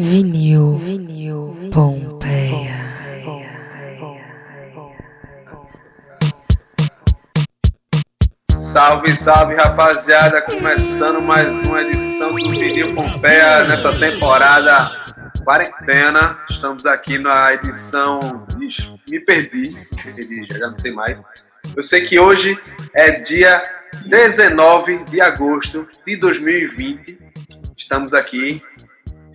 Vinil, vinil, Pompeia. Salve, salve rapaziada! Começando mais uma edição do Vinil Pompeia nessa temporada quarentena. Estamos aqui na edição. Ixi, me perdi, me perdi, já não sei mais. Eu sei que hoje é dia 19 de agosto de 2020. Estamos aqui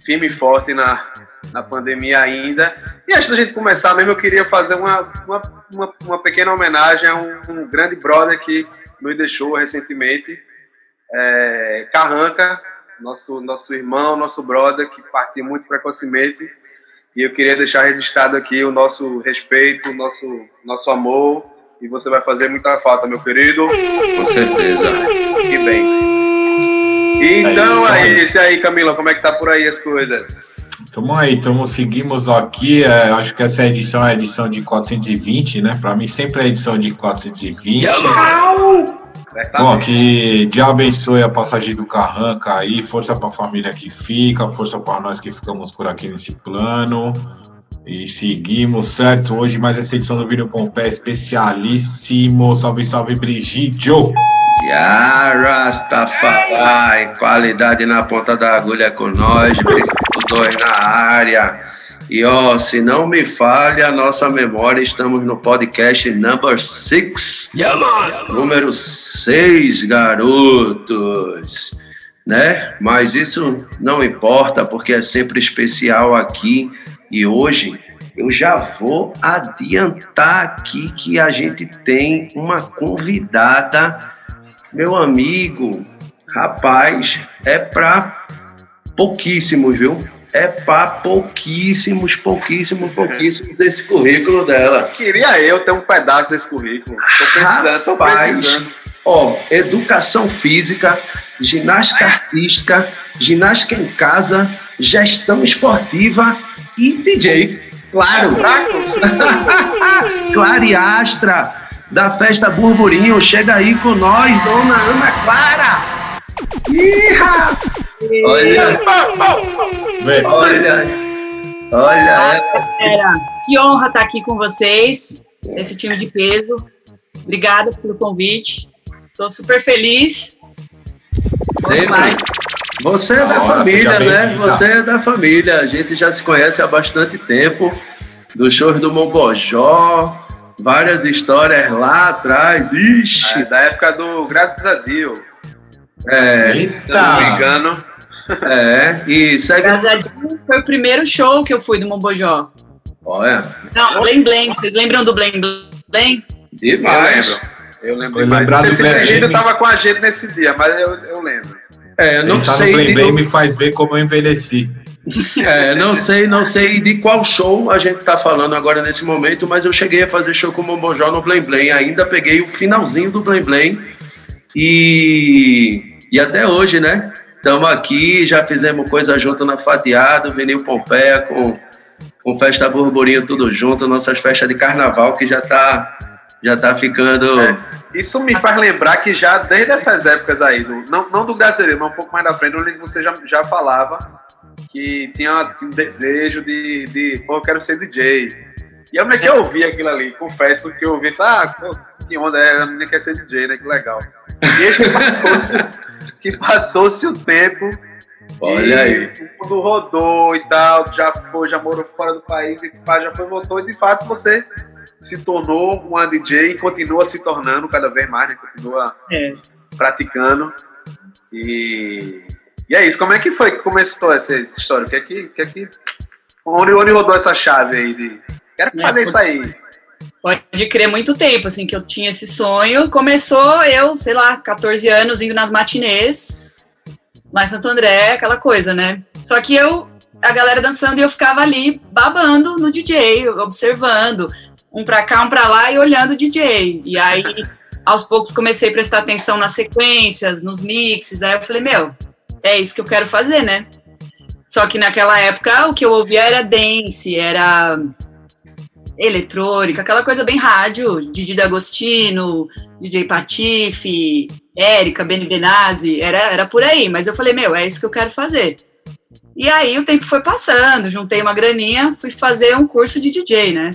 firme e forte na, na pandemia ainda. E antes da gente começar mesmo, eu queria fazer uma, uma, uma, uma pequena homenagem a um, um, grande brother que nos deixou recentemente, é, Carranca, nosso, nosso irmão, nosso brother, que partiu muito precocemente. E eu queria deixar registrado aqui o nosso respeito, o nosso, nosso amor. E você vai fazer muita falta, meu querido. Com certeza. Que bem. Então é isso aí, Camila, como é que tá por aí as coisas? Tamo aí, tamo, seguimos aqui, é, acho que essa edição é a edição de 420, né? Pra mim sempre é a edição de 420. Bom, que Deus abençoe a passagem do Carranca aí, força pra família que fica, força para nós que ficamos por aqui nesse plano. E seguimos, certo? Hoje mais essa edição do Vídeo Pompé especialíssimo. Salve, salve, Brigidio! Rastafari, qualidade na ponta da agulha com nós, dois na área. E ó, se não me falha a nossa memória, estamos no podcast number 6. Yeah, número 6, garotos. Né? Mas isso não importa, porque é sempre especial aqui. E hoje eu já vou adiantar aqui que a gente tem uma convidada meu amigo, rapaz, é para pouquíssimos, viu? É para pouquíssimos, pouquíssimos, pouquíssimos esse currículo dela. Queria eu ter um pedaço desse currículo. Tô precisando, tô precisando. Ó, educação física, ginástica artística, ginástica em casa, gestão esportiva e DJ. Claro. Clariastra da festa Burburinho. Chega aí com nós, dona Ana Clara. Iha! Olha, olha, olha. Galera, que honra estar aqui com vocês, esse time de peso. Obrigada pelo convite. Estou super feliz. Sempre. Você é da família, né? Você é da família. A gente já se conhece há bastante tempo. Dos shows do Mombojó, várias histórias lá atrás. Ixi! É, da época do Graças a Deus. É, Eita. se não me engano. É, e segue. Foi o primeiro show que eu fui do Mombojó. Olha. Não, Blém Blém. Vocês lembram do Blém Blém? Demais. Eu lembro. Eu lembro Não sei se o estava com a gente nesse dia, mas eu, eu lembro. É, eu não Pensar sei. No Blém me faz ver como eu envelheci. É, não sei, não sei de qual show a gente tá falando agora nesse momento, mas eu cheguei a fazer show com o Mombojó no Blém Blém, ainda peguei o finalzinho do Blém Blém e, e até hoje, né? Estamos aqui, já fizemos coisa junto na Fatiada, Vinil Pompeia com, com Festa Burburinho tudo junto, nossas festas de carnaval que já tá, já tá ficando... É. Isso me faz lembrar que já desde essas épocas aí, do, não, não do Brasileiro, mas um pouco mais da frente, onde você já, já falava que tinha, tinha um desejo de, de, pô, eu quero ser DJ. E a mulher que eu ouvi aquilo ali, confesso que eu ouvi, ah, pô, que onda, é, a menina quer ser DJ, né, que legal. E eis que passou-se que passou o tempo, Olha aí. O mundo rodou e tal, já foi, já morou fora do país, e já foi, voltou, e de fato você se tornou uma DJ e continua se tornando cada vez mais, né, continua é. praticando. E e é isso, como é que foi que começou essa história? Que é que, que, é que, onde, onde rodou essa chave aí de. Quero é, fazer isso aí. Pode crer muito tempo, assim, que eu tinha esse sonho. Começou eu, sei lá, 14 anos, indo nas matinês, lá em Santo André, aquela coisa, né? Só que eu, a galera dançando e eu ficava ali babando no DJ, observando, um pra cá, um pra lá e olhando o DJ. E aí, aos poucos, comecei a prestar atenção nas sequências, nos mixes. Aí eu falei, meu, é isso que eu quero fazer, né? Só que naquela época o que eu ouvia era dance, era eletrônica, aquela coisa bem rádio, Didi D'Agostino, DJ Patife, Érica, Beni Benazzi, era, era por aí. Mas eu falei, meu, é isso que eu quero fazer. E aí o tempo foi passando, juntei uma graninha, fui fazer um curso de DJ, né?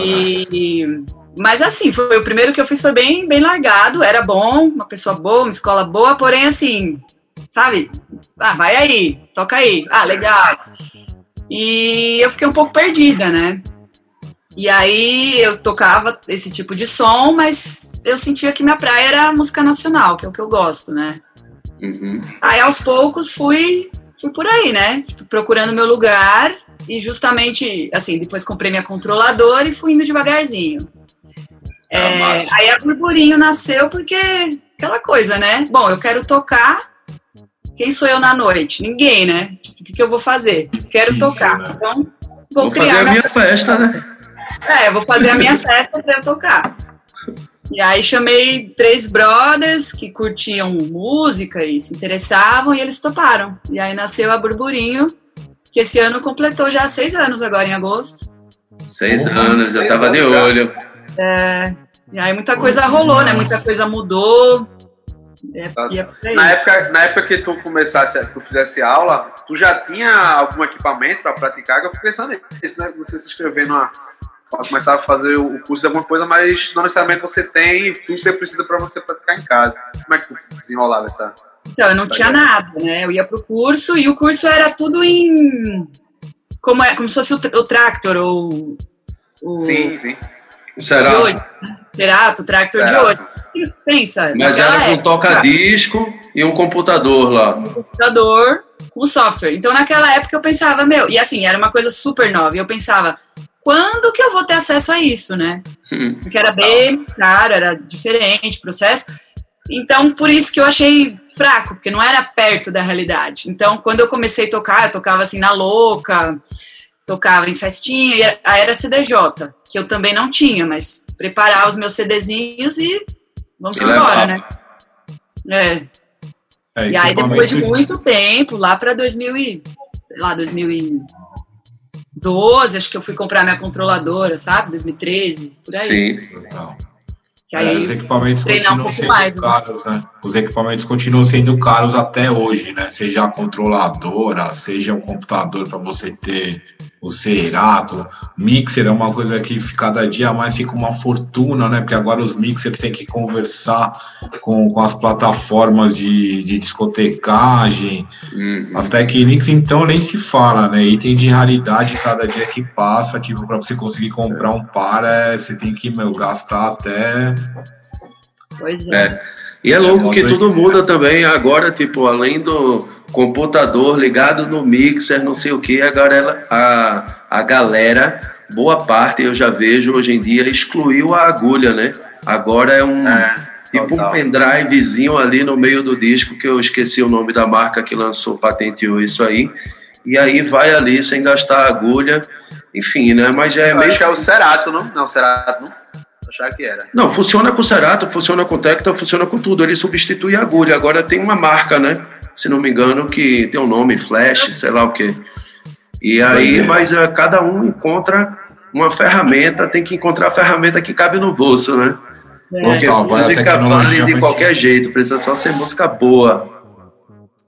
E, mas assim, foi o primeiro que eu fiz foi bem, bem largado, era bom, uma pessoa boa, uma escola boa, porém assim, sabe? Ah, vai aí, toca aí. Ah, legal. E eu fiquei um pouco perdida, né? E aí eu tocava esse tipo de som, mas eu sentia que minha praia era música nacional, que é o que eu gosto, né? Uhum. Aí aos poucos fui, fui por aí, né? Tipo, procurando meu lugar e justamente, assim, depois comprei minha controladora e fui indo devagarzinho. É, aí a Burburinho nasceu porque aquela coisa, né? Bom, eu quero tocar. Quem sou eu na noite? Ninguém, né? Tipo, o que, que eu vou fazer? Quero Isso, tocar. né? Então, vou, Vou criar fazer a minha festa, né? é, vou fazer a minha festa pra eu tocar. E aí chamei três brothers que curtiam música e se interessavam e eles toparam. E aí nasceu a Burburinho, que esse ano completou já seis anos agora em agosto. Seis Porra, anos, eu tava de olho. E aí muita coisa rolou, né? Muita coisa mudou. É, é. Na época, na época que tu começasse, tu fizesse aula, tu já tinha algum equipamento para praticar? Que Eu fiquei pensando nisso, né? Você se inscrever numa. Pra começar a fazer o curso de alguma coisa, mas não necessariamente você tem tudo que você precisa para você praticar em casa. Como é que tu desenrolava essa? Então, eu não tinha nada, né? Eu ia pro curso e o curso era tudo em. Como, é, como se fosse o, o Tractor ou. O, Sim, sim. de Será? hoje. né? Cerato, Tractor de hoje. Pensa, Mas era com época, toca-disco e um computador lá. computador com software. Então, naquela época, eu pensava, meu, e assim, era uma coisa super nova. E eu pensava, quando que eu vou ter acesso a isso, né? Hum. Porque era bem caro, era diferente o processo. Então, por isso que eu achei fraco, porque não era perto da realidade. Então, quando eu comecei a tocar, eu tocava assim na louca, tocava em festinha, era- aí era CDJ, que eu também não tinha, mas preparar os meus CDzinhos e vamos embora, levava. né? É. É, E aí, depois de muito tempo, lá para 2000 e, sei lá, 2012, acho que eu fui comprar minha controladora, sabe? 2013, por aí. Sim. Total. Que É, aí, os equipamentos treinar um pouco mais, né? caros, né? Os equipamentos continuam sendo caros até hoje, né? Seja a controladora, seja o computador para você ter o Cerato, mixer é uma coisa que cada dia mais fica uma fortuna, né? Porque agora os mixers têm que conversar com, com as plataformas de, de discotecagem, Uhum. as Technics, então, nem se fala, né? Item de raridade cada dia que passa, tipo, para você conseguir comprar um par, é, você tem que, meu, gastar até. pois é. É. E é louco É, que tudo muda também. Agora, tipo, além do computador ligado no mixer, não sei o que, agora ela, a, a galera, boa parte eu já vejo hoje em dia, excluiu a agulha, né? Agora é um. Tipo um total. pendrivezinho ali no meio do disco, que eu esqueci o nome da marca que lançou, patenteou isso aí. E aí vai ali sem gastar agulha, enfim, né? Mas já é Eu meio acho que é o Cerato, não? Não, Cerato não. Achava que era. não, funciona com o Cerato, funciona com o Tecta, funciona com tudo. Ele substitui a agulha. Agora tem uma marca, né? Se não me engano, que tem um nome, Flash, sei lá o quê. E aí, é. mas eh, cada um encontra uma ferramenta, tem que encontrar a ferramenta que cabe no bolso, né? É. Porque Total, música vale de qualquer jeito, precisa só ser música boa.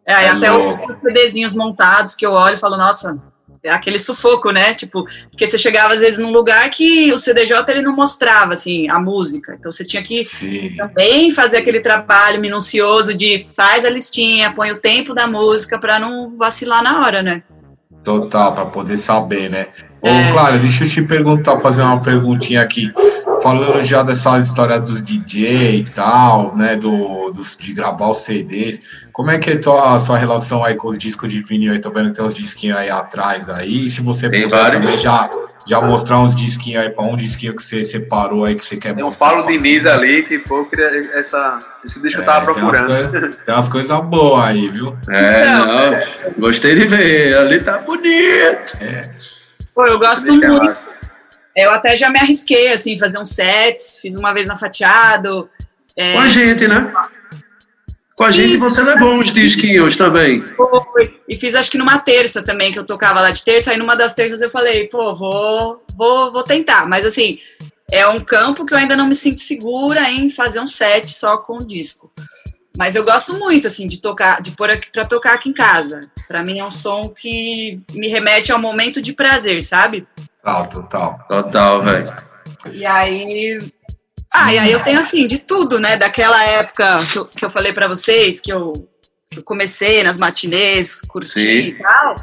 É, aí É até os CDzinhos montados que eu olho e falo, nossa, aquele sufoco, né? Tipo, porque você chegava às vezes num lugar que o CDJ ele não mostrava, assim, a música. Então você tinha que Sim. também fazer aquele trabalho minucioso de faz a listinha, põe o tempo da música para não vacilar na hora, né? Total, para poder saber, né? Ô, É. Clara, deixa eu te perguntar, fazer uma perguntinha aqui. Falando já dessa história dos DJ e tal, né? Do, dos, de gravar os CDs. Como é que é a tua, a sua relação aí com os discos de vinil aí? Tô vendo que tem uns disquinhos aí atrás aí. E se você Tem puder vários. também já, já mostrar uns disquinhos aí para um disquinho que você separou aí que você quer Tem um mostrar. Paulo Diniz ali que, pô, eu queria essa, esse disco eu É, tava tem umas procurando. Tem umas coisas boas aí, viu? É, Não. não, gostei de ver, ali tá bonito. Pô, eu gosto muito. Eu até já me arrisquei, assim, fazer uns sets, fiz uma vez na Fatiado. é, Com a gente, né? Com a gente Isso, você levou uns disquinhos também. Foi. E fiz acho que numa terça também, que eu tocava lá de terça, aí numa das terças eu falei, pô, vou, vou, vou tentar. Mas assim, é um campo que eu ainda não me sinto segura em fazer um set só com o disco. Mas eu gosto muito, assim, de tocar, de pôr aqui pra tocar aqui em casa. Pra mim é um som que me remete ao momento de prazer, sabe? Total, total. Total, velho. E aí. Ah, e aí eu tenho assim, de tudo, né? Daquela época que eu, que eu falei pra vocês, que eu, que eu comecei nas matinês, curti Sim. e tal.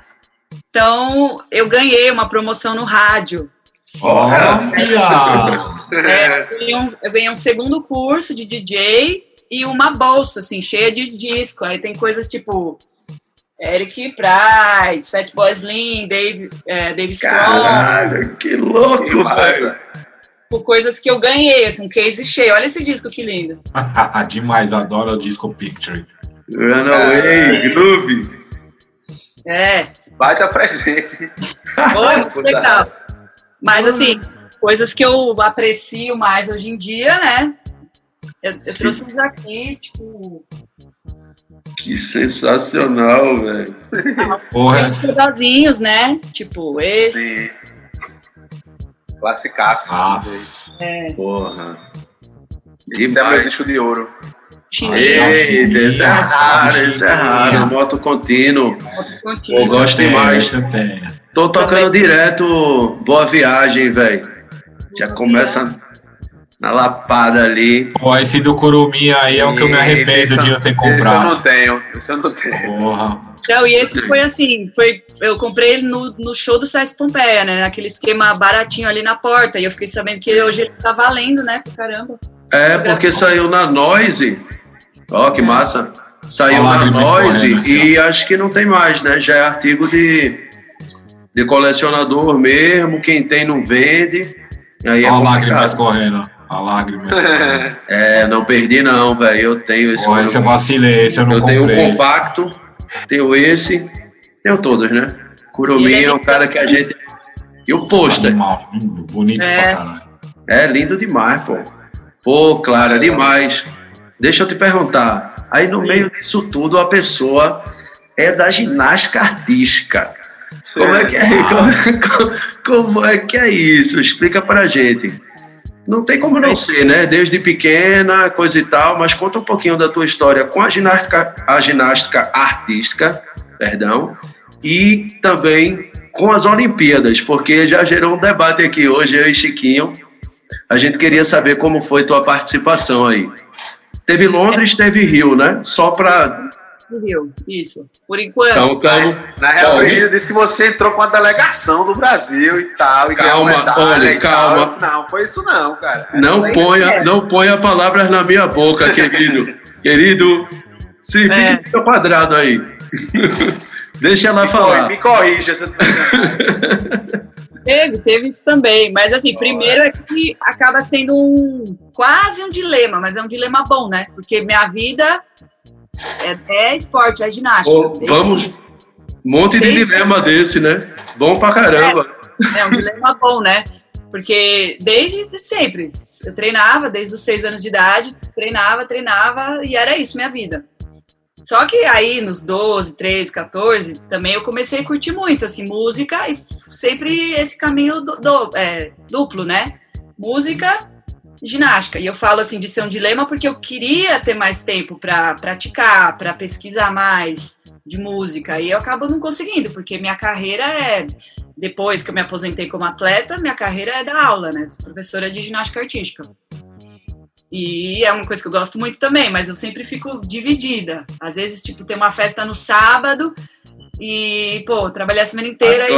Então, eu ganhei uma promoção no rádio. Olha! É, eu, ganhei um, eu ganhei um segundo curso de DJ e uma bolsa, assim, cheia de disco. Aí tem coisas tipo Eric Price, Fatboy Slim, Dave, é, Dave Strong, Caralho, que louco, velho. por coisas que eu ganhei, assim, um case cheio. Olha esse disco que lindo. Demais, adoro o Disco Picture. Runaway, Groove. É, Baita presente. foi muito legal. Mas, assim, coisas que eu aprecio mais hoje em dia, né? Eu, eu trouxe uns aqui, tipo, Que sensacional, velho. Porra, uns pedazinhos, né? Tipo, esse. Sim. Classicaço. nossa. Porra. Isso é meu disco de ouro. Eita, esse é raro, esse é raro. Moto contínuo. contínuo. Eu gosto demais. Tô tocando direto Boa Viagem, velho. Já começa na lapada ali. Pô, esse do Curumim aí é o que eu me arrependo de não ter Esse eu comprado. não tenho. Esse eu não tenho. Porra. Não, e esse foi assim, foi, eu comprei ele no, no show do Sesc Pompeia, né? Naquele esquema baratinho ali na porta. E eu fiquei sabendo que hoje ele tá valendo, né? Pra caramba. É, porque saiu na Noise. Ó, que massa. Saiu Ó, na lágrimas Noise correndo e acho que não tem mais, né? Já é artigo de, de colecionador mesmo. Quem tem não vende. Aí é Olha a lágrima complicado. A lágrima. É, não perdi não, velho. Eu tenho esse. Pô, esse eu vacilei, esse eu não eu tenho um compacto, tenho esse, tenho todos, né? Kuromi é é um cara que a gente. E o pôster. Animal, lindo, bonito É. pra caralho. É lindo demais, pô. Pô, Clara, demais. Deixa eu te perguntar. Aí no meio disso tudo, a pessoa é da ginástica artística. Como é que é, como, como é que é isso? Explica pra gente. Não tem como não ser, né? Desde pequena, coisa e tal, mas conta um pouquinho da tua história com a ginástica, a ginástica artística, perdão, e também com as Olimpíadas, porque já gerou um debate aqui hoje, eu e Chiquinho. A gente queria saber como foi tua participação aí. Teve Londres, teve Rio, né? Só pra. Rio, isso. Por enquanto. Então, tamo, Na real, Ó, a Brigida disse que você entrou com a delegação do Brasil e tal. E Calma, olha, calma. Tal. Não, foi isso não, cara. Não Era ponha, É. não ponha palavras na minha boca, querido. querido, se fique É. no seu quadrado aí. Deixa ela Me, corri, falar. me corrija se eu tô. Teve, teve isso também. Mas assim, primeiro é que acaba sendo um quase um dilema, mas é um dilema bom, né? Porque minha vida é, é esporte, é ginástica. Vamos. Monte de dilema desse, né? Bom pra caramba. É um dilema bom, né? Porque desde sempre, eu treinava desde os seis anos de idade, treinava, treinava e era isso minha vida. Só que aí nos 12, 13, 14, também eu comecei a curtir muito, assim, música e sempre esse caminho do, do- é, duplo, né? Música, ginástica. E eu falo assim de ser um dilema porque eu queria ter mais tempo para praticar, para pesquisar mais de música e eu acabo não conseguindo, porque minha carreira é depois que eu me aposentei como atleta, minha carreira é dar aula, né? Sou professora de ginástica artística. E é uma coisa que eu gosto muito também, mas eu sempre fico dividida. Às vezes, tipo, tem uma festa no sábado e, pô, trabalhei a semana inteira e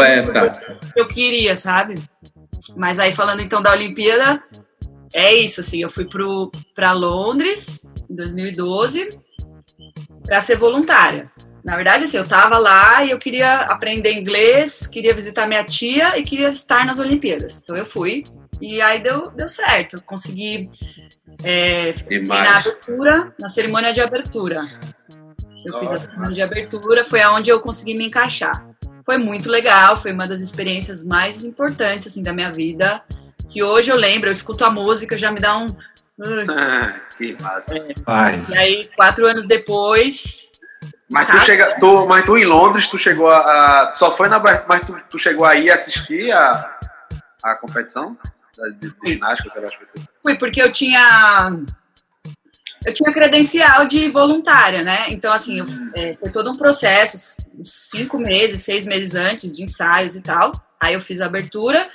eu queria, sabe? Mas aí, falando então da Olimpíada, é isso, assim, eu fui para Londres em 2012 para ser voluntária. Na verdade, assim, eu tava lá e eu queria aprender inglês, queria visitar minha tia e queria estar nas Olimpíadas. Então eu fui e aí deu, deu certo. Consegui é, na abertura, na cerimônia de abertura. Eu fiz a cerimônia de abertura, foi aonde eu consegui me encaixar. Foi muito legal, foi uma das experiências mais importantes assim da minha vida. Que hoje eu lembro, eu escuto a música, já me dá um. Ai. Ah, que massa. Mas, E aí, quatro anos depois, Mas tu, chega, tu, mas tu em Londres, tu chegou a. a- só foi na. Mas tu, tu chegou aí a assistir a, a competição? De, de ginástica, sei lá, acho que foi. fui porque eu tinha. eu tinha credencial de voluntária, né? Então, assim, eu, é, foi todo um processo, cinco meses, seis meses antes de ensaios e tal. Aí eu fiz a abertura.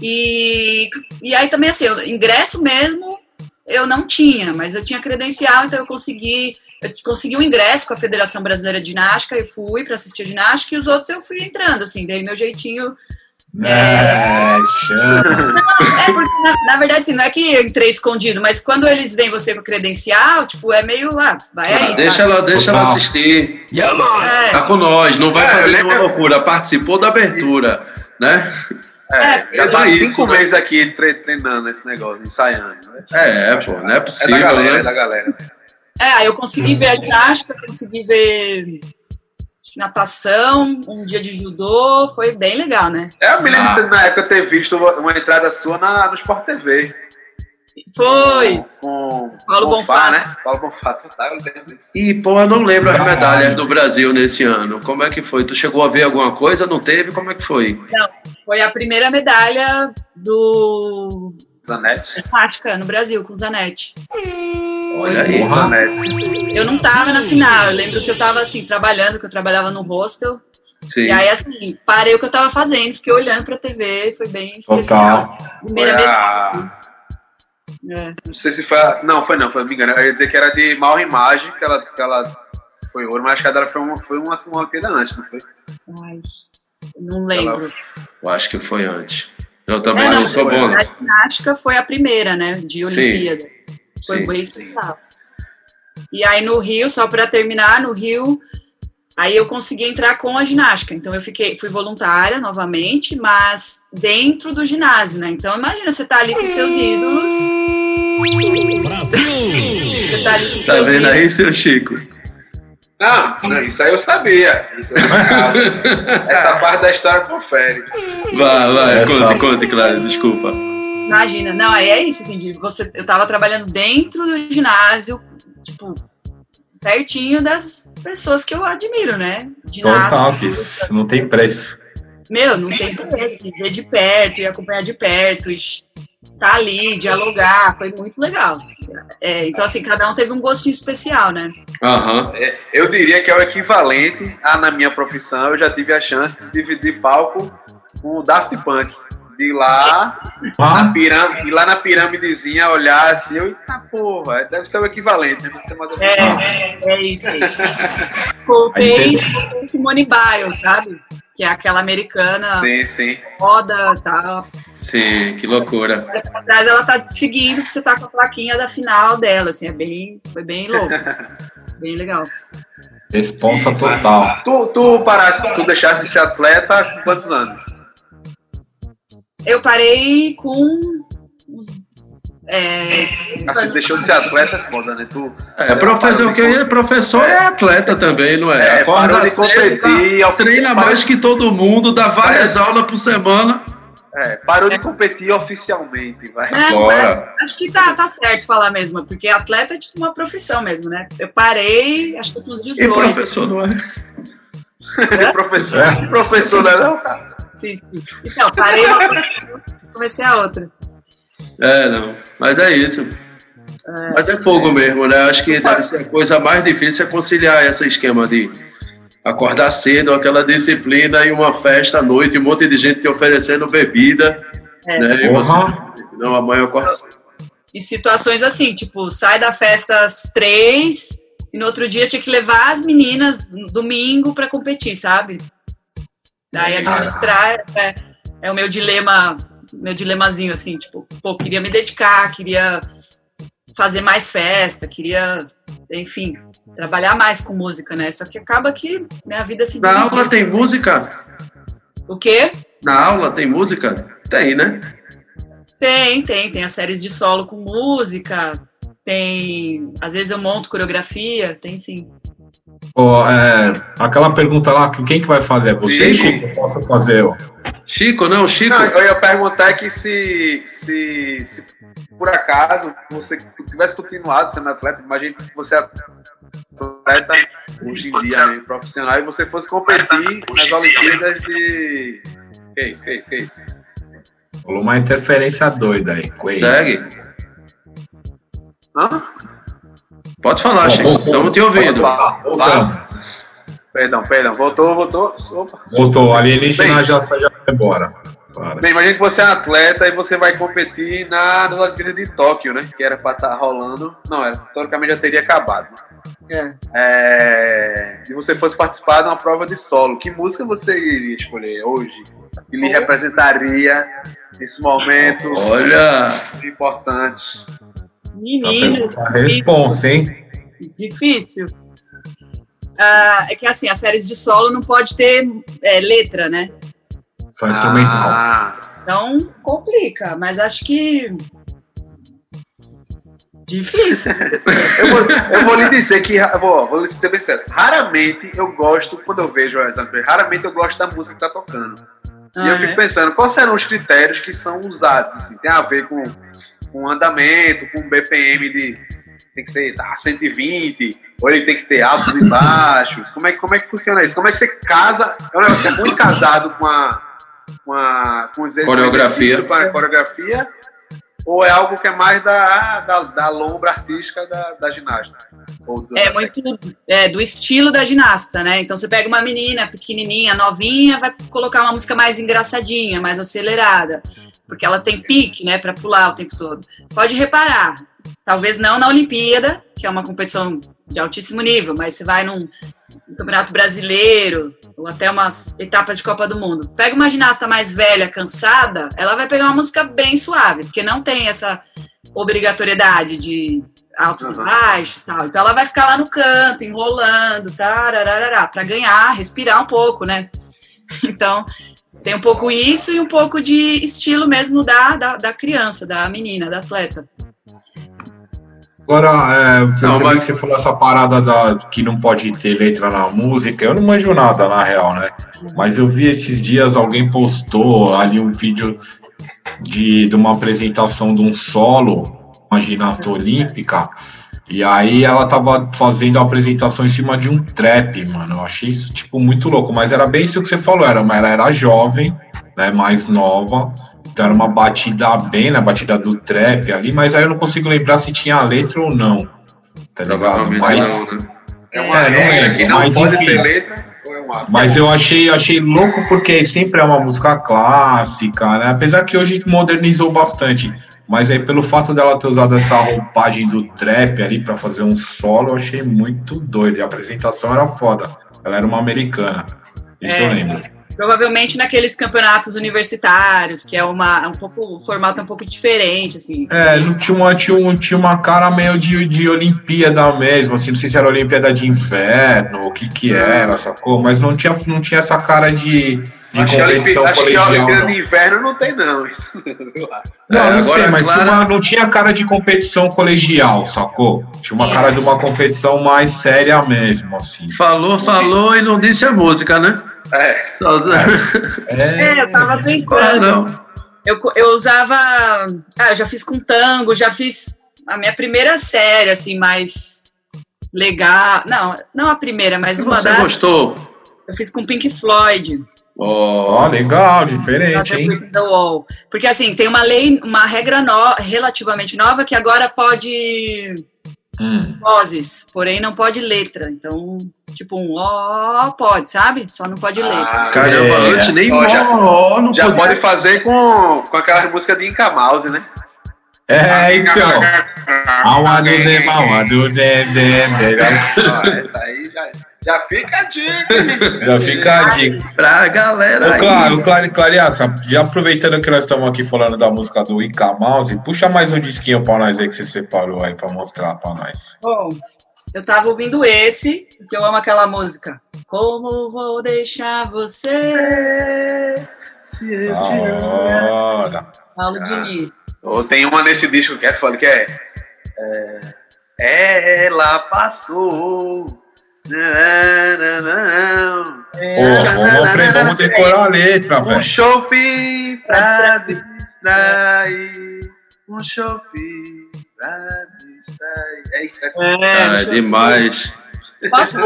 E, e aí também, assim, eu, ingresso mesmo eu não tinha, mas eu tinha credencial, então eu consegui eu consegui um ingresso com a Federação Brasileira de Ginástica, eu fui para assistir a ginástica e os outros eu fui entrando, assim, dei meu jeitinho é, é, é porque, na, na, verdade, assim, não é que eu entrei escondido, mas quando eles veem você com credencial, tipo, é meio, ah, vai aí, Deixa ela, deixa ela assistir. É. Tá com nós, não vai é, fazer nenhuma loucura, participou da abertura, né? É, é já tá cinco né? meses aqui treinando esse negócio, ensaiando. Né? É, pô, não é possível, é da galera, né? É da galera. É, aí eu consegui ver a ginástica, consegui ver natação, um dia de judô, foi bem legal, né? É, eu me lembro ah. na época ter visto uma entrada sua na, no Sport TV. Foi! Com, Paulo Bonfá, né? Paulo Bonfá, tá, E, pô, eu não lembro as medalhas do Brasil nesse ano. Como é que foi? Tu chegou a ver alguma coisa? Não teve? Como é que foi? Não, foi a primeira medalha do... Zanetti? Plástica, no Brasil, com o Zanetti. Olha aí, Eu não tava na final, eu lembro que eu tava assim, trabalhando, que eu trabalhava no hostel. Sim. E aí, assim, parei o que eu tava fazendo, fiquei olhando pra TV, foi bem especial. Primeira vez. A... É. Não sei se foi. A... Não, foi não, foi, me engano. Eu ia dizer que era de mal imagem, que ela, que ela foi ouro, mas acho que ela foi uma, foi uma, uma queda antes, não foi? Ai, não lembro. Ela... Eu acho que foi antes. Eu também é, não, não sou bom. A ginástica foi a primeira, né? De Olimpíada. Sim. Foi sim, bem especial. E aí no Rio, só para terminar, no Rio, aí eu consegui entrar com a ginástica. Então eu fiquei, fui voluntária novamente, mas dentro do ginásio, né? Então imagina você tá ali com seus ídolos. Brasil! você tá ali com tá seus vendo ídolos. aí, seu Chico? Não, não, isso aí eu sabia. Essa parte da história confere. Vai, vai, Essa... conte, conte, Clara, desculpa. Imagina, não, aí é isso, assim, de você, eu tava trabalhando dentro do ginásio, tipo, pertinho das pessoas que eu admiro, né? Total, que não tem preço. Meu, não tem preço, assim, ver de perto e acompanhar de perto, e tá ali, dialogar, foi muito legal. É, então, assim, cada um teve um gostinho especial, né? Uhum. É, eu diria que é o equivalente a, na minha profissão, eu já tive a chance de dividir palco com o Daft Punk de lá, ah? na pirâmide, lá na pirâmidezinha, olhar assim, eu, eita porra, deve ser o equivalente, deve ser mais é, é, é isso. Contei Simone Biles, sabe? Que é aquela americana. Sim, sim. Roda e tal. Sim, que loucura. Atrás ela tá te seguindo, que você tá com a plaquinha da final dela, assim, é bem, foi bem louco. bem legal. Responsa total. Tu, tu paraste, tu deixaste de ser atleta com quantos anos? Eu parei com uns. É, assim, deixou de ser atleta, foda, né? Tu, é, professor, que de... professor é. é. atleta também, não é? é Acorda de competir, tá, treina mais que todo mundo, dá várias aulas por semana. É, parou de competir oficialmente, vai. É, acho que tá, tá certo falar mesmo, porque atleta é tipo uma profissão mesmo, né? Eu parei, acho que com uns 18. E professor não é? é? professor, é. professor não é não, cara? Sim, sim. Então, parei uma comecei a outra. É, não. Mas é isso. É, Mas é fogo mesmo, né? Acho que deve ser a coisa mais difícil é conciliar esse esquema de acordar cedo, aquela disciplina e uma festa à noite, um monte de gente te oferecendo bebida. É. Né? E você, não, amanhã eu acordo cedo. E situações assim, tipo, sai da festa às três e no outro dia tinha que levar as meninas no domingo para competir, sabe? Daí administrar é, é, o meu dilema, meu dilemazinho, assim, tipo, pô, queria me dedicar, queria fazer mais festa, queria, enfim, trabalhar mais com música, né? Só que acaba que minha vida se Na aula tem música? O quê? Na aula tem música? Tem, né? Tem, tem. Tem as séries de solo com música, tem... Às vezes eu monto coreografia, tem sim. Oh, é, aquela pergunta lá, quem que vai fazer? Você, Chico? Chico? Eu posso fazer, ó. Chico, não, Chico. Não, eu ia perguntar que se, se, se, por acaso você tivesse continuado sendo atleta, imagine que você é atleta hoje em dia, né, profissional, e você fosse competir nas Olimpíadas de. Que isso, que isso, que isso? Rolou uma interferência doida aí. Segue. Hã? Pode falar, Chico. Estamos te ouvindo. Lá. Perdão, perdão. Voltou, voltou. Opa. Voltou. Alienígena já sai já vai embora. Bem, imagina que você é atleta e você vai competir na, na Olimpíada de Tóquio, né? Que era pra estar tá rolando. Não, era, teoricamente já teria acabado. É. é. E você fosse participar de uma prova de solo. Que música você iria escolher hoje? Que lhe representaria nesse momento Olha. importante? Menino. Tá a responsa, hein? Difícil. Ah, é que assim, as séries de solo não pode ter é, letra, né? Só instrumental. Ah. Então complica, mas acho que. Difícil. eu, vou, eu vou lhe dizer que. Vou, vou lhe ser bem sério. Raramente eu gosto, quando eu vejo raramente eu gosto da música que tá tocando. Ah, e eu ah, fico é? pensando, quais serão os critérios que são usados? Assim, tem a ver com, com andamento, com BPM de. Tem que ser a 120, ou ele tem que ter altos e baixos. Como é, como é que funciona isso? Como é que você casa? É um negócio é muito casado com a, com a com coreografia. Com a coreografia, ou é algo que é mais da, da, da lombra artística da, da ginasta? é muito é, do estilo da ginasta, né? Então você pega uma menina pequenininha, novinha, vai colocar uma música mais engraçadinha, mais acelerada, porque ela tem pique, né, para pular o tempo todo. Pode reparar, talvez não na Olimpíada, que é uma competição de altíssimo nível, mas você vai num, num campeonato brasileiro, ou até umas etapas de Copa do Mundo. Pega uma ginasta mais velha, cansada, ela vai pegar uma música bem suave, porque não tem essa obrigatoriedade de altos uhum. e baixos tal. Então ela vai ficar lá no canto, enrolando, para ganhar, respirar um pouco, né? Então, tem um pouco isso e um pouco de estilo mesmo da, da, da criança, da menina, da atleta. Agora, é, não, mas... que você falou essa parada da, que não pode ter letra na música, eu não manjo nada, na real, né? Mas eu vi esses dias, alguém postou ali um vídeo de, de uma apresentação de um solo, uma ginasta olímpica, e aí ela tava fazendo a apresentação em cima de um trap, mano. Eu achei isso, tipo, muito louco, mas era bem isso que você falou, era, ela era jovem, né, mais nova, então era uma batida bem na batida do trap ali, mas aí eu não consigo lembrar se tinha a letra ou não. Tá ligado? Mas. Não, né? É uma é, não lembro, que não mas, pode enfim, ter letra. É mas eu achei, achei louco porque sempre é uma música clássica, né? Apesar que hoje modernizou bastante. Mas aí, pelo fato dela ter usado essa roupagem do trap ali para fazer um solo, eu achei muito doido. E a apresentação era foda. Ela era uma americana. Isso é. eu lembro. Provavelmente naqueles campeonatos universitários, que é uma, um pouco, um formato um pouco diferente, assim. É, tinha uma, tinha, um, tinha uma cara meio de, de Olimpíada mesmo, assim, não sei se era Olimpíada de Inverno, o que que era, sacou? Mas não tinha, não tinha essa cara de, de acho competição que colegial. Acho que a Olimpíada de Inverno não tem, não. Isso. Não, é, não sei, mas Clara... uma, não tinha cara de competição colegial, sacou? Tinha uma cara de uma competição mais séria mesmo, assim. Falou, falou e não disse a música, né? É. é. é eu tava pensando. Eu, eu usava. Ah, eu já fiz com tango, já fiz a minha primeira série, assim, mais legal. Não, não a primeira, mas uma você das. Você gostou? Eu fiz com Pink Floyd. Oh, legal, diferente, hein? Porque assim, tem uma lei, uma regra no, relativamente nova que agora pode hum. vozes, porém não pode letra. Então, tipo um ó, pode, sabe? Só não pode letra. Ah, Caramba, é. antes nem ó, já, ó, não já pode fazer com, com aquela música de Inca Mouse, né? É, então. Awadude, awadude, Essa aí já, já fica a dica. Já fica a dica. Pra galera. Ô, claro, claro, Clariaça, já aproveitando que nós estamos aqui falando da música do Ica Mouse, puxa mais um disquinho pra nós aí que você separou aí pra mostrar pra nós. Bom, eu tava ouvindo esse, que eu amo aquela música. Como vou deixar você se eu te Paulo ah. Diniz. Ou tem uma nesse disco que é foda, que é, é Ela passou. É, vamos aprender, vamos decorar a letra, velho. Um shopping pra distrair. Um shopping pra distrair. É isso, é, é, é demais. Posso,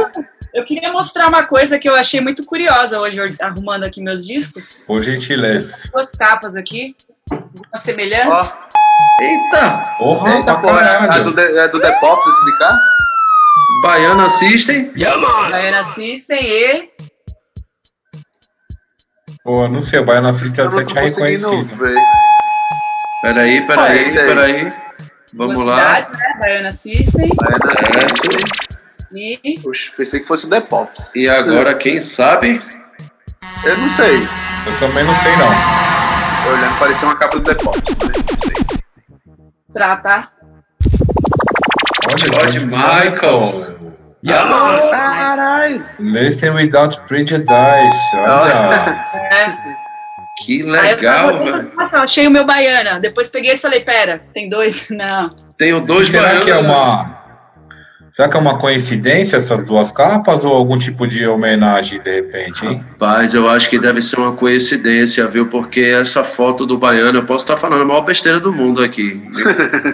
eu queria mostrar uma coisa que eu achei muito curiosa hoje, arrumando aqui meus discos. Por gentileza. Duas capas aqui. Uma semelhança? Eita! Porra, Eita, porra, é, do, é do The Pop, esse de cá? Baiano assistem. Baiana System e. Pô, não sei, o Baiano Assiste Eu até tinha reconhecido. ver. Peraí, Só peraí, aí. peraí. Vamos Duas lá. cidades, né? Baiana System Baiana System. e. Poxa, pensei que fosse o The Pops. E agora, quem sabe? Eu não sei. Eu também não sei, não. Olhando, parecia uma capa do The Pops, mas não sei. George Michael. Caralho! Listen Without Prejudice. Olha. É. Que eu legal, tava, velho. nossa, achei o meu Baiana. Depois peguei e falei, pera, tem dois? Não. Tenho dois Será baianos. que é uma. Será que é uma coincidência essas duas capas ou algum tipo de homenagem de repente, hein? Rapaz, eu acho que deve ser uma coincidência, viu? Porque essa foto do baiano, eu posso estar falando a maior besteira do mundo aqui.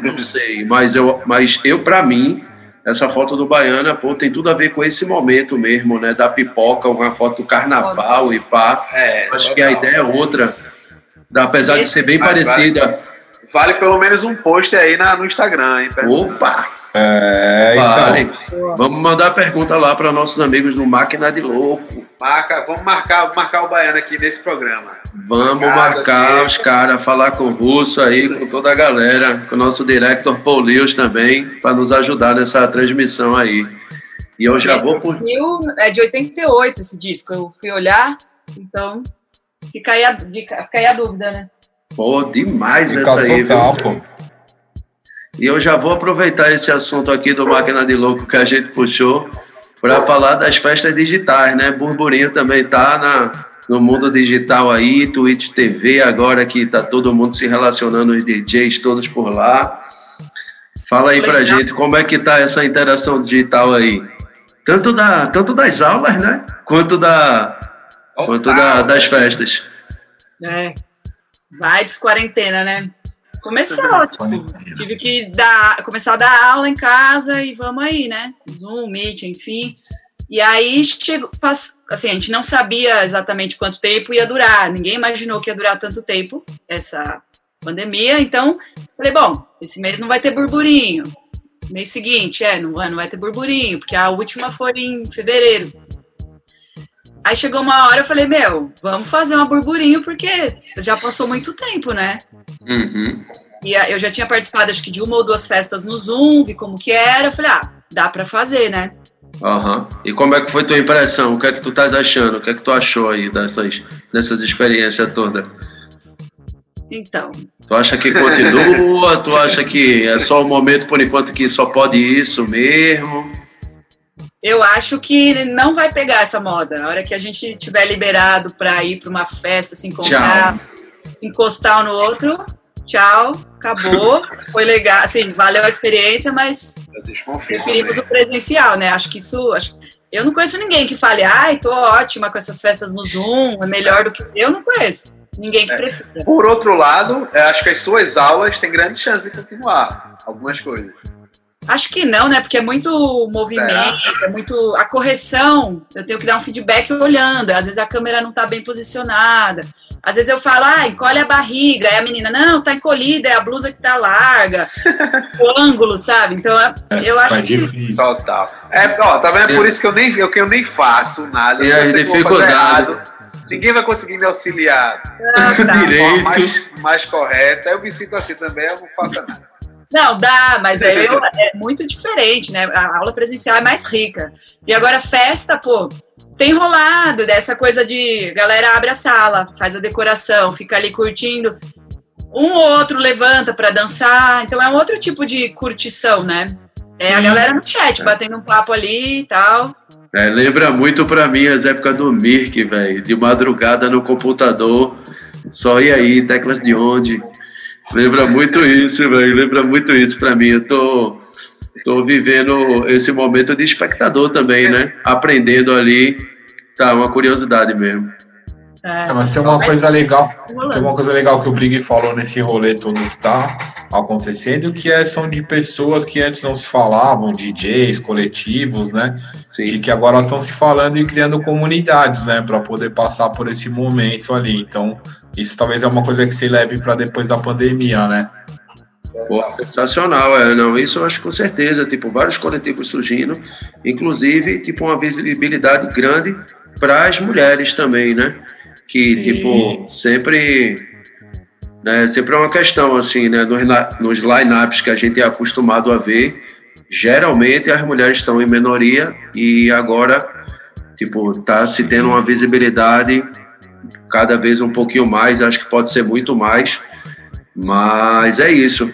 Eu não sei, mas eu, mas eu para mim, essa foto do baiana, pô, tem tudo a ver com esse momento mesmo, né? Da pipoca, uma foto do carnaval e pá. É, Acho que a ideia é outra. Apesar de ser bem Vai, parecida. Vale pelo menos um post aí na, no Instagram, hein? Opa! É, então. Vale. Vamos mandar pergunta lá para nossos amigos no Máquina de Louco. Marca, vamos marcar, marcar o Baiano aqui nesse programa. Vamos marcar Diego. os caras, falar com o Russo aí, com toda a galera, com o nosso director Paul Lewis também, para nos ajudar nessa transmissão aí. E eu já vou por. É de 88 esse disco. Eu fui olhar, então fica aí a, fica aí a dúvida, né? Pô, demais Fica essa aí, total, viu? pô. E eu já vou aproveitar esse assunto aqui do Máquina de Louco que a gente puxou para falar das festas digitais, né? Burburinho também tá na, no mundo digital aí, Twitch TV, agora que tá todo mundo se relacionando, os DJs todos por lá. Fala aí pra gente como é que tá essa interação digital aí. Tanto, da, tanto das aulas, né? Quanto, da, quanto da, das festas. É. Vibes quarentena, né? Começou, tipo, tive que dar, começar a dar aula em casa e vamos aí, né? Zoom, Meet, enfim. E aí chegou, assim, a gente não sabia exatamente quanto tempo ia durar, ninguém imaginou que ia durar tanto tempo essa pandemia, então falei, bom, esse mês não vai ter burburinho. Mês seguinte, é, não, não vai ter burburinho, porque a última foi em fevereiro. Aí chegou uma hora eu falei, meu, vamos fazer uma burburinho, porque já passou muito tempo, né? Uhum. E eu já tinha participado, acho que de uma ou duas festas no Zoom, vi como que era. Eu falei, ah, dá pra fazer, né? Aham. E como é que foi tua impressão? O que é que tu estás achando? O que é que tu achou aí dessas, dessas experiências todas? Então, Tu acha que continua? tu acha que é só o momento por enquanto que só pode isso mesmo? Eu acho que não vai pegar essa moda. Na hora que a gente tiver liberado pra ir pra uma festa, se encontrar, se encostar um no outro, tchau, acabou. Foi legal, assim, valeu a experiência, mas preferimos o presencial, né? Acho que isso. acho- Eu não conheço ninguém que fale, ai, tô ótima com essas festas no Zoom, é melhor do que. Eu não conheço. Ninguém que É. prefira. Por outro lado, eu acho que as suas aulas têm grande chance de continuar. Algumas coisas. Acho que não, né? Porque é muito movimento, é muito. A correção, eu tenho que dar um feedback olhando. Às vezes a câmera não tá bem posicionada. Às vezes eu falo, ah, encolhe a barriga. Aí a menina, não, tá encolhida, é a blusa que tá larga. o ângulo, sabe? Então é- eu acho É que. difícil. Total. É, ó, tá vendo? É por isso que eu nem, eu, que eu nem faço nada. E Eu eu dificuldades. errado. Ninguém vai conseguir me auxiliar Ah, tá. Direito. mais, mais correta. Eu me sinto assim também, eu não faço nada. Não, dá, mas é, eu- é muito diferente, né? A aula presencial é mais rica. E agora, festa, pô, tem rolado dessa coisa de galera abre a sala, faz a decoração, fica ali curtindo. Um ou outro levanta pra dançar. Então é um outro tipo de curtição, né? É a galera no chat, batendo um papo ali e tal. É, lembra muito pra mim as épocas do Mirk, velho. De madrugada no computador. Só e aí, teclas de onde? Lembra muito isso, velho. Lembra muito isso pra mim. Eu tô, tô vivendo esse momento de espectador também, né? Aprendendo ali. Tá, uma curiosidade mesmo. É, mas tem uma coisa legal, tá tem uma coisa legal que o Brig falou nesse rolê todo tá acontecendo, que é, são de pessoas que antes não se falavam, DJs, coletivos, né? E Sim. que agora estão se falando e criando comunidades, né, para poder passar por esse momento ali. Então, isso talvez é uma coisa que se leve para depois da pandemia, né? Pô, sensacional, é, não, isso eu acho com certeza, tipo, vários coletivos surgindo, inclusive, tipo, uma visibilidade grande para as mulheres também, né? Que, Sim. tipo, sempre, né, sempre é uma questão, assim, né, nos, nos line-ups que a gente é acostumado a ver, geralmente as mulheres estão em minoria e agora, tipo, tá se tendo uma visibilidade cada vez um pouquinho mais, acho que pode ser muito mais, mas é isso.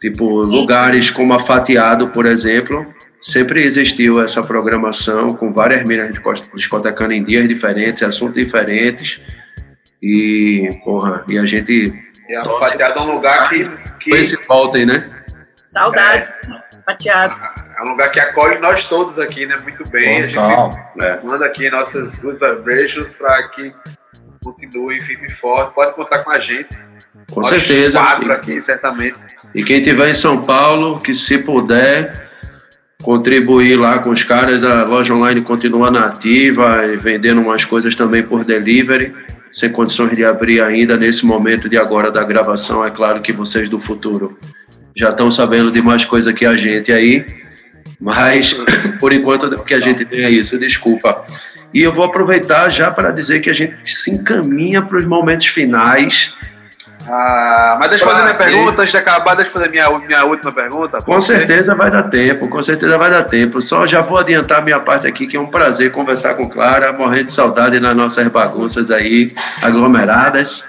Tipo, lugares como a Fatiado, por exemplo, sempre existiu essa programação com várias minas discotecando em dias diferentes, assuntos diferentes. E, porra, e a gente. E a Fatiado é um lugar que. que... Foi esse voltem, né? Saudades, é, Fatiado. É um lugar que acolhe nós todos aqui, né? Muito bem. Total. A gente é. manda aqui nossas good vibrations para que continue firme e forte. Pode contar com a gente. Com Nós certeza. Quatro aqui, certamente. E quem estiver em São Paulo, que se puder contribuir lá com os caras, a loja online continua nativa e vendendo umas coisas também por delivery, sem condições de abrir ainda nesse momento de agora da gravação. É claro que vocês do futuro já estão sabendo de mais coisa que a gente aí, mas por enquanto o que a gente tem é isso, desculpa. E eu vou aproveitar já para dizer que a gente se encaminha para os momentos finais. Ah, mas deixa eu fazer minha pergunta, antes de acabar, deixa eu fazer minha, minha última pergunta. Com certeza vai dar tempo, com certeza vai dar tempo. Só já vou adiantar minha parte aqui, que é um prazer conversar com Clara, morrendo de saudade nas nossas bagunças aí, aglomeradas.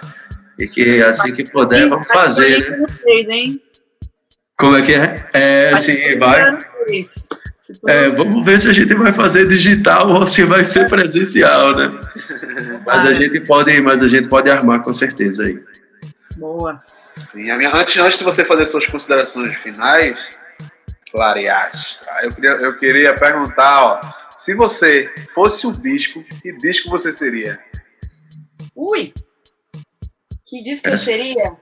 E que assim que puder, vamos fazer, né? Como é que é? É, sim, vai. É, vamos ver se a gente vai fazer digital ou se vai ser presencial, né? Mas a gente pode, mas a gente pode armar com certeza aí. Boa. Sim, a minha, antes, antes de você fazer suas considerações finais, Clareastra, eu queria, eu queria perguntar, ó, se você fosse um disco, que disco você seria? Ui! Que disco eu seria?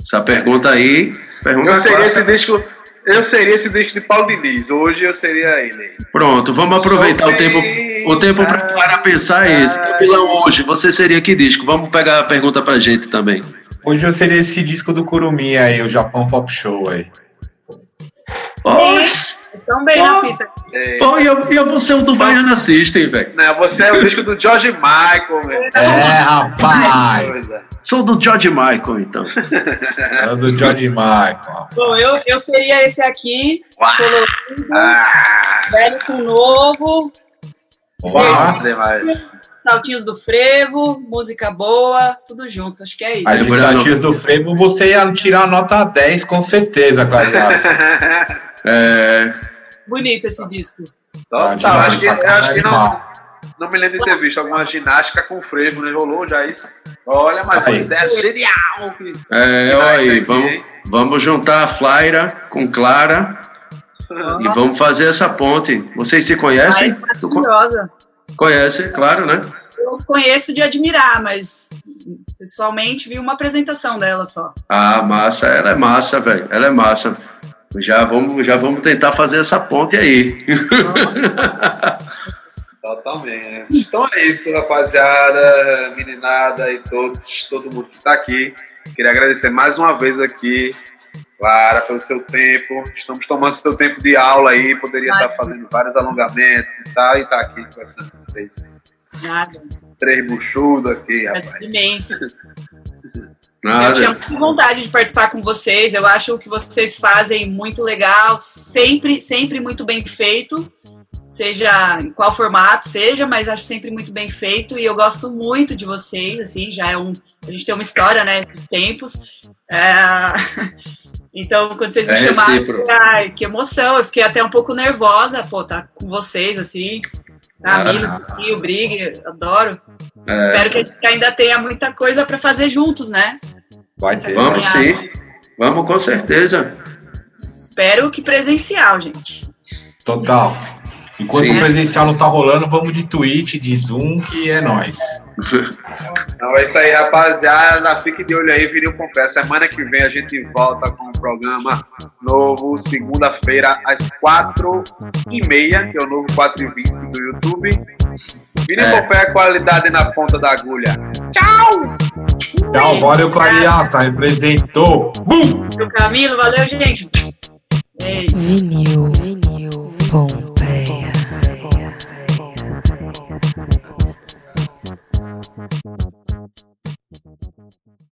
Essa pergunta aí, pergunta Eu seria esse disco eu seria esse disco de Paulo Diniz. Hoje eu seria ele. Pronto, vamos aproveitar o tempo, o tempo para pensar esse. Camilão, hoje você seria que disco? Vamos pegar a pergunta pra gente também. Hoje eu seria esse disco do Kurumi aí, o Japão Pop Show aí. Poxa. Também na fita. É. Pô, e eu, eu vou ser o do Baiana System, velho. Não, você é o disco do George Michael, velho. É, rapaz. Sou do George Michael, então. É do George Michael. Bom, eu, eu seria esse aqui, colorido, ah. velho com novo. Saltinhos do frevo, música boa, tudo junto, acho que é isso. Mas os saltinhos do frevo você ia tirar nota 10 com certeza, Clariato. é... Bonito esse disco. Nossa, ah, acho que, acho que não, não me lembro de ter visto alguma ginástica com frevo, né? Rolou já isso. Olha, mas uma ideia genial. É, olha aí, vamos, vamos juntar a Flaira com Clara ah. e vamos fazer essa ponte. Vocês se conhecem? Ai, maravilhosa. Conhece, claro, né? Eu conheço de admirar, mas pessoalmente vi uma apresentação dela só. Ah, massa, ela é massa, velho. Ela é massa. Já vamos, já vamos tentar fazer essa ponte aí. Totalmente. Então é isso, rapaziada, meninada e todos, todo mundo que está aqui. Queria agradecer mais uma vez aqui, Clara, pelo seu tempo. Estamos tomando seu tempo de aula aí, poderia estar fazendo vários alongamentos e tal, e tá aqui conversando vocês. Nada. Três buchudos aqui, é rapaz. É imenso. Nada. Eu tinha muita vontade de participar com vocês. Eu acho o que vocês fazem muito legal, sempre, sempre muito bem feito seja em qual formato seja, mas acho sempre muito bem feito e eu gosto muito de vocês, assim, já é um, a gente tem uma história, né, de tempos, é, então quando vocês me é chamaram, ai, que emoção, eu fiquei até um pouco nervosa, pô, tá com vocês, assim, Camilo, tá, ah. o Brig, adoro, é. espero que a gente ainda tenha muita coisa para fazer juntos, né? Vai ter. Vamos sim, vamos com certeza. Espero que presencial, gente. Total. Enquanto Sim. o presencial não tá rolando, vamos de Twitch, de Zoom, que é nós. Então é isso aí, rapaziada. Fique de olho aí, Viril Confessa. Semana que vem a gente volta com um programa novo, segunda-feira, às quatro e meia, que é o novo 4 e 20 do YouTube. Viril é. Confessa, qualidade na ponta da agulha. Tchau! Tchau, valeu, Clariaça. Representou. Bum! O Camilo, valeu, gente. Ei. Vinil. Vinil. Thank you.